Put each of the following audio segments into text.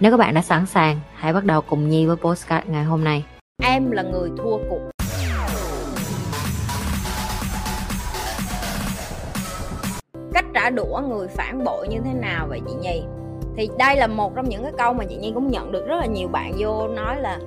Nếu các bạn đã sẵn sàng, hãy bắt đầu cùng Nhi với postcard ngày hôm nay. Em là người thua cuộc. Cách trả đũa người phản bội như thế nào vậy chị Nhi? Thì đây là một trong những cái câu mà chị Nhi cũng nhận được rất là nhiều bạn vô nói là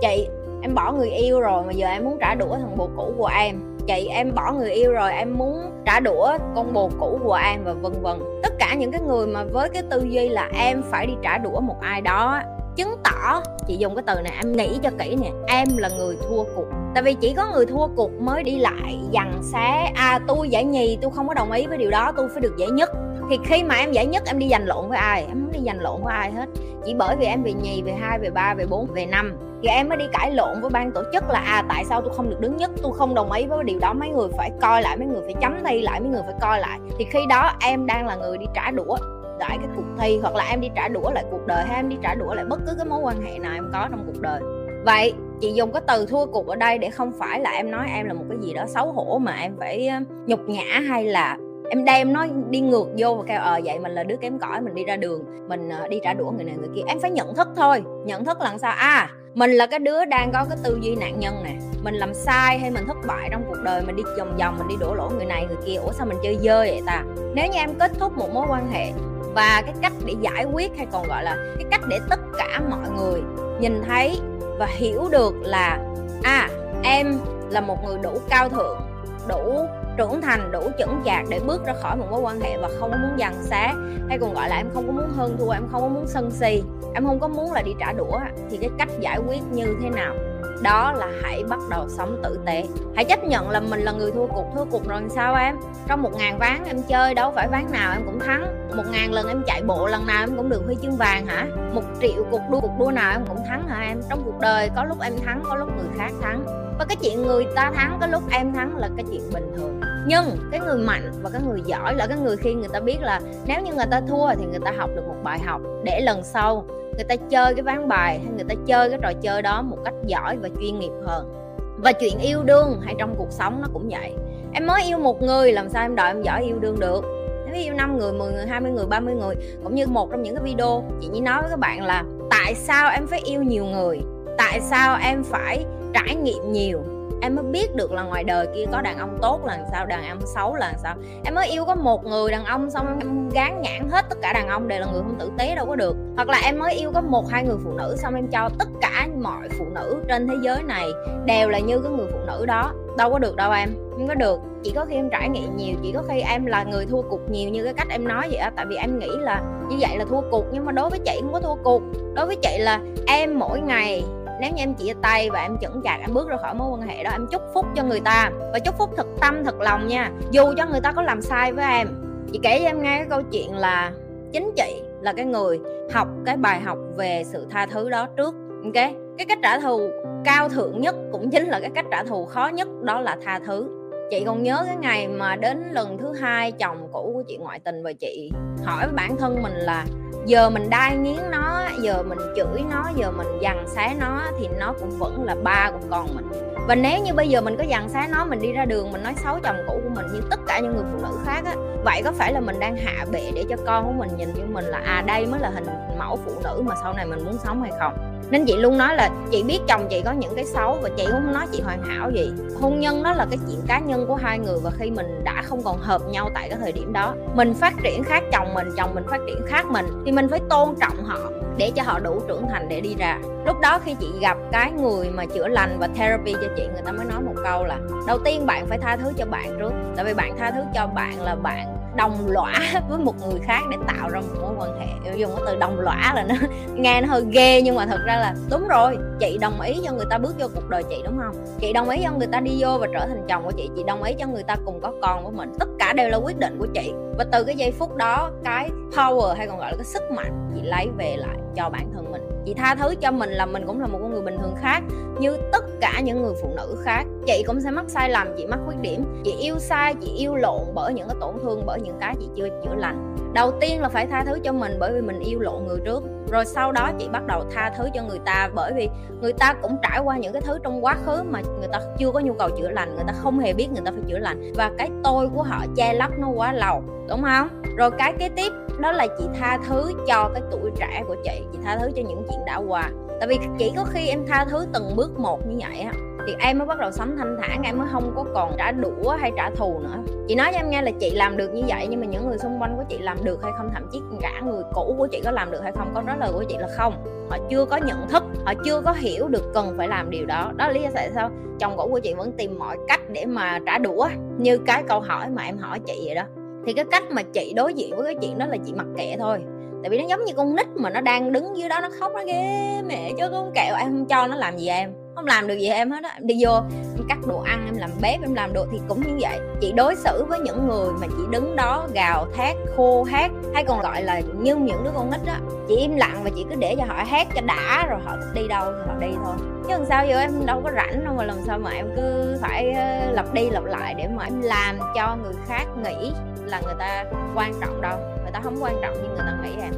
Chị, em bỏ người yêu rồi mà giờ em muốn trả đũa thằng bồ cũ của em chị em bỏ người yêu rồi, em muốn trả đũa con bồ cũ của em và vân vân. Tất cả những cái người mà với cái tư duy là em phải đi trả đũa một ai đó, chứng tỏ, chị dùng cái từ này, em nghĩ cho kỹ nè, em là người thua cuộc. Tại vì chỉ có người thua cuộc mới đi lại dằn xé à tôi giải nhì, tôi không có đồng ý với điều đó, tôi phải được giải nhất. Thì khi mà em giải nhất, em đi giành lộn với ai? Em không đi giành lộn với ai hết. Chỉ bởi vì em về nhì về hai về ba về bốn về năm thì em mới đi cãi lộn với ban tổ chức là à tại sao tôi không được đứng nhất? Tôi không đồng ý với điều đó. Mấy người phải coi lại, mấy người phải chấm thi lại, mấy người phải coi lại. Thì khi đó em đang là người đi trả đũa lại cái cuộc thi, hoặc là em đi trả đũa lại cuộc đời, hay em đi trả đũa lại bất cứ cái mối quan hệ nào em có trong cuộc đời. Vậy, chị dùng cái từ thua cuộc ở đây để không phải là em nói em là một cái gì đó xấu hổ mà em phải ờ, nhục nhã hay là em đem nó đi ngược vô và kêu ờ vậy mình là đứa kém cỏi, mình đi ra đường, mình ờ, đi trả đũa người này người kia. Em phải nhận thức thôi. Nhận thức là sao? À mình là cái đứa đang có cái tư duy nạn nhân nè. Mình làm sai hay mình thất bại trong cuộc đời, mình đi vòng vòng, mình đi đổ lỗi người này người kia. Ủa sao mình chơi dơ vậy ta? Nếu như em kết thúc một mối quan hệ và cái cách để giải quyết hay còn gọi là cái cách để tất cả mọi người nhìn thấy và hiểu được là à em là một người đủ cao thượng đủ trưởng thành, đủ chững chạc để bước ra khỏi một mối quan hệ và không có muốn dằn xá, hay còn gọi là em không có muốn hơn thua, em không có muốn sân si, em không có muốn là đi trả đũa, thì cái cách giải quyết như thế nào? Đó là hãy bắt đầu sống tử tế. Hãy chấp nhận là mình là người thua cuộc thua cuộc rồi sao em? Trong một ngàn ván em chơi đâu phải ván nào em cũng thắng. Một ngàn lần em chạy bộ, lần nào em cũng được huy chương vàng hả? Một triệu cuộc đua cuộc đua nào em cũng thắng hả em? Trong cuộc đời có lúc em thắng, có lúc người khác thắng và cái chuyện người ta thắng có lúc em thắng là cái chuyện bình thường. Nhưng cái người mạnh và cái người giỏi là cái người khi người ta biết là nếu như người ta thua thì người ta học được một bài học để lần sau người ta chơi cái ván bài hay người ta chơi cái trò chơi đó một cách giỏi và chuyên nghiệp hơn. Và chuyện yêu đương hay trong cuộc sống nó cũng vậy. Em mới yêu một người, làm sao em đợi em giỏi yêu đương được? Nếu yêu 5 người 10 người 20 người 30 người, cũng như một trong những cái video chị chỉ nói với các bạn là tại sao em phải yêu nhiều người? Tại sao em phải trải nghiệm nhiều. Em mới biết được là ngoài đời kia có đàn ông tốt là sao, đàn ông xấu là sao. Em mới yêu có một người đàn ông xong em gán nhãn hết tất cả đàn ông đều là người không tử tế đâu có được. Hoặc là em mới yêu có một, hai người phụ nữ xong em cho tất cả mọi phụ nữ trên thế giới này đều là như cái người phụ nữ đó. Đâu có được đâu em, không có được. Chỉ có khi em trải nghiệm nhiều, chỉ có khi em là người thua cuộc nhiều như cái cách em nói vậy á. Tại vì em nghĩ là như vậy là thua cuộc, nhưng mà đối với chị không có thua cuộc. Đối với chị là em mỗi ngày nếu như em chia tay và em chững chạc, em bước ra khỏi mối quan hệ đó, em chúc phúc cho người ta. Và chúc phúc thật tâm, thật lòng nha. Dù cho người ta có làm sai với em, chị kể cho em nghe cái câu chuyện là chính chị là cái người học cái bài học về sự tha thứ đó trước, ok? Cái cách trả thù cao thượng nhất cũng chính là cái cách trả thù khó nhất, đó là tha thứ. Chị còn nhớ cái ngày mà đến lần thứ hai chồng cũ của chị ngoại tình và chị hỏi với bản thân mình là, giờ mình đai nghiến nó giờ mình chửi nó, giờ mình dằn xé nó thì nó cũng vẫn là ba của con mình. Và nếu như bây giờ mình có dằn xé nó, mình đi ra đường, mình nói xấu chồng cũ của mình như tất cả những người phụ nữ khác á, vậy có phải là mình đang hạ bệ để cho con của mình nhìn như mình là à đây mới là hình mẫu phụ nữ mà sau này mình muốn sống hay không? Nên chị luôn nói là chị biết chồng chị có những cái xấu và chị không nói chị hoàn hảo gì. Hôn nhân đó là cái chuyện cá nhân của hai người và khi mình đã không còn hợp nhau tại cái thời điểm đó, mình phát triển khác chồng mình chồng mình phát triển khác mình, thì mình phải tôn trọng họ để cho họ đủ trưởng thành để đi ra. Lúc đó khi chị gặp cái người mà chữa lành và therapy cho chị, người ta mới nói một câu là, đầu tiên bạn phải tha thứ cho bạn trước, tại vì bạn tha thứ cho bạn là bạn đồng lõa với một người khác để tạo ra một mối quan hệ. Dùng cái từ đồng lõa là nó nghe nó hơi ghê, nhưng mà thật ra là đúng rồi, chị đồng ý cho người ta bước vô cuộc đời chị, đúng không? Chị đồng ý cho người ta đi vô và trở thành chồng của chị chị đồng ý cho người ta cùng có con với mình. Tất cả đều là quyết định của chị. Và từ cái giây phút đó, cái power hay còn gọi là cái sức mạnh chị lấy về lại cho bản thân mình. Chị tha thứ cho mình là mình cũng là một con người bình thường khác, như tất cả những người phụ nữ khác chị cũng sẽ mắc sai lầm, chị mắc khuyết điểm. Chị yêu sai, chị yêu lộn bởi những cái tổn thương, bởi những cái chị chưa chữa lành. Đầu tiên là phải tha thứ cho mình bởi vì mình yêu lộn người trước. Rồi sau đó chị bắt đầu tha thứ cho người ta bởi vì người ta cũng trải qua những cái thứ trong quá khứ mà người ta chưa có nhu cầu chữa lành, người ta không hề biết người ta phải chữa lành. Và cái tôi của họ che lấp nó quá lâu, đúng không? Rồi cái kế tiếp đó là chị tha thứ cho cái tuổi trẻ của chị chị tha thứ cho những chuyện đã qua. Tại vì chỉ có khi em tha thứ từng bước một như vậy á thì em mới bắt đầu sống thanh thản, em mới không có còn trả đũa hay trả thù nữa. Chị nói cho em nghe là chị làm được như vậy, nhưng mà những người xung quanh của chị làm được hay không, thậm chí cả người cũ của chị có làm được hay không câu trả lời của chị là không. Họ chưa có nhận thức, họ chưa có hiểu được cần phải làm điều đó. Đó là lý do tại sao chồng cũ của chị vẫn tìm mọi cách để mà trả đũa, như cái câu hỏi mà em hỏi chị vậy đó. Thì cái cách mà chị đối diện với cái chuyện đó là chị mặc kệ thôi. Tại vì nó giống như con nít mà nó đang đứng dưới đó, nó khóc, nó ghê mẹ, chứ con kẹo em không cho nó làm gì em không làm được gì em hết á. Em đi vô, em cắt đồ ăn, em làm bếp, em làm đồ thì cũng như vậy. Chị đối xử với những người mà chị đứng đó gào thét, khô hát, hay còn gọi là như những đứa con nít á. Chị im lặng và chị cứ để cho họ hát cho đã, rồi họ đi đâu thì họ đi thôi. Chứ làm sao giờ em đâu có rảnh đâu mà làm sao mà em cứ phải ờ, lặp đi lặp lại để mà em làm cho người khác nghĩ là người ta quan trọng đâu. Người ta không quan trọng như người ta nghĩ em.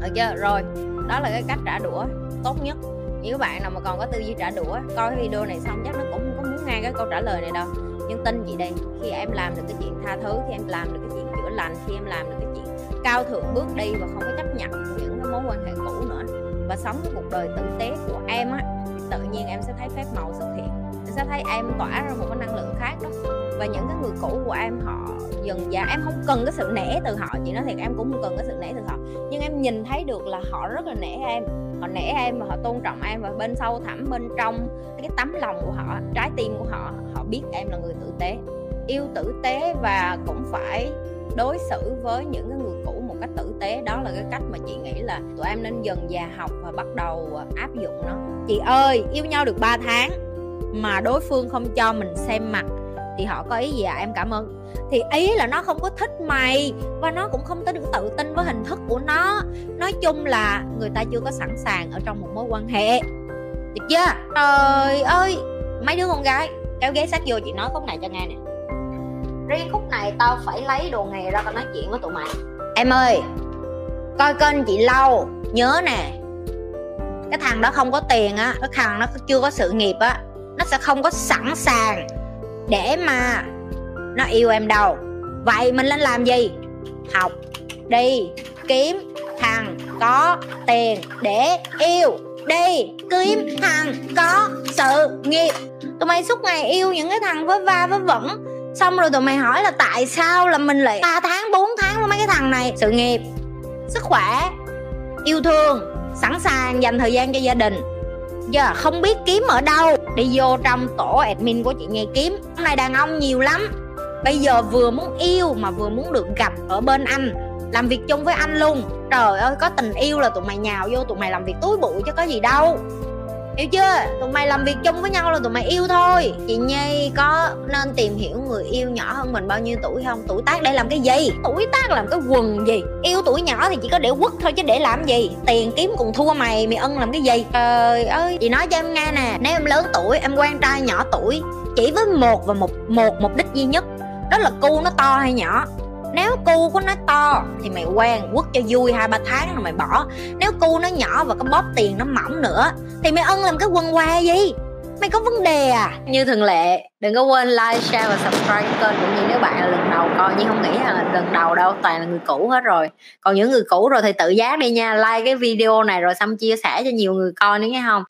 Được chưa? Rồi, đó là cái cách trả đũa tốt nhất những bạn nào mà còn có tư duy trả đũa, coi cái video này xong chắc nó cũng không có muốn nghe cái câu trả lời này đâu. Nhưng tin chị đây? Khi em làm được cái chuyện tha thứ, khi em làm được cái chuyện chữa lành, khi em làm được cái chuyện cao thượng bước đi và không có chấp nhận những cái mối quan hệ cũ nữa và sống cái cuộc đời tử tế của em á tự nhiên em sẽ thấy phép màu xuất hiện. Em sẽ thấy em tỏa ra một cái năng lượng khác đó. Và những cái người cũ của em, họ dần dà, em không cần cái sự nể từ họ, chị nói thiệt, em cũng không cần cái sự nể từ họ. Nhưng em nhìn thấy được là họ rất là nể em họ nể em và họ tôn trọng em và bên sâu thẳm bên trong, cái tấm lòng của họ, trái tim của họ họ biết em là người tử tế. Yêu tử tế và cũng phải đối xử với những cái người cũ một cách tử tế. Đó là cái cách mà chị nghĩ là tụi em nên dần già học và bắt đầu áp dụng nó. Chị ơi, yêu nhau được 3 tháng mà đối phương không cho mình xem mặt thì họ có ý gì à? Em cảm ơn thì ý là nó không có thích mày và nó cũng không tới được tự tin với hình thức của nó. Nói chung là người ta chưa có sẵn sàng ở trong một mối quan hệ. Được chưa? Trời ơi! Mấy đứa con gái kéo ghế sát vô chị nói khúc này cho nghe nè. Riêng khúc này tao phải lấy đồ nghề ra tao nói chuyện với tụi mày. Em ơi! Coi kênh chị lâu nhớ nè. Cái thằng đó không có tiền á cái thằng nó chưa có sự nghiệp á nó sẽ không có sẵn sàng để mà nó yêu em đâu? Vậy mình nên làm gì? Học, đi, kiếm thằng có tiền để yêu. Đi, kiếm thằng có sự nghiệp. Tụi mày suốt ngày yêu những cái thằng với va với vẩn. Xong rồi tụi mày hỏi là tại sao là mình lại 3 tháng 4 tháng với mấy cái thằng này? Sự nghiệp, sức khỏe, yêu thương, sẵn sàng dành thời gian cho gia đình. Giờ không biết kiếm ở đâu. Đi vô trong tổ admin của chị nghe kiếm. Hôm nay đàn ông nhiều lắm bây giờ vừa muốn yêu mà vừa muốn được gặp ở bên anh, làm việc chung với anh luôn. Trời ơi, có tình yêu là tụi mày nhào vô tụi mày làm việc túi bụi chứ có gì đâu. Hiểu chưa? Tụi mày làm việc chung với nhau là tụi mày yêu thôi. Chị nhi, có nên tìm hiểu người yêu nhỏ hơn mình bao nhiêu tuổi không? Tuổi tác để làm cái gì? Tuổi tác làm cái quần gì? Yêu tuổi nhỏ thì chỉ có để quất thôi chứ để làm gì? Tiền kiếm cùng thua mày mày ân làm cái gì? Trời ơi, chị nói cho em nghe nè. Nếu em lớn tuổi, em quen trai nhỏ tuổi, chỉ với một và một một mục đích duy nhất đó là cu nó to hay nhỏ? Nếu cu của nó to thì mày quen quất cho vui hai ba tháng rồi mày bỏ. Nếu cu nó nhỏ và có bóp tiền nó mỏng nữa thì mày ân làm cái quần què gì? Mày có vấn đề à? Như thường lệ, đừng có quên like, share và subscribe kênh cũng như nếu bạn là lần đầu coi. Nhưng không nghĩ là lần đầu đâu, toàn là người cũ hết rồi. Còn những người cũ rồi thì tự giác đi nha, like cái video này rồi xong chia sẻ cho nhiều người coi nữa nghe không?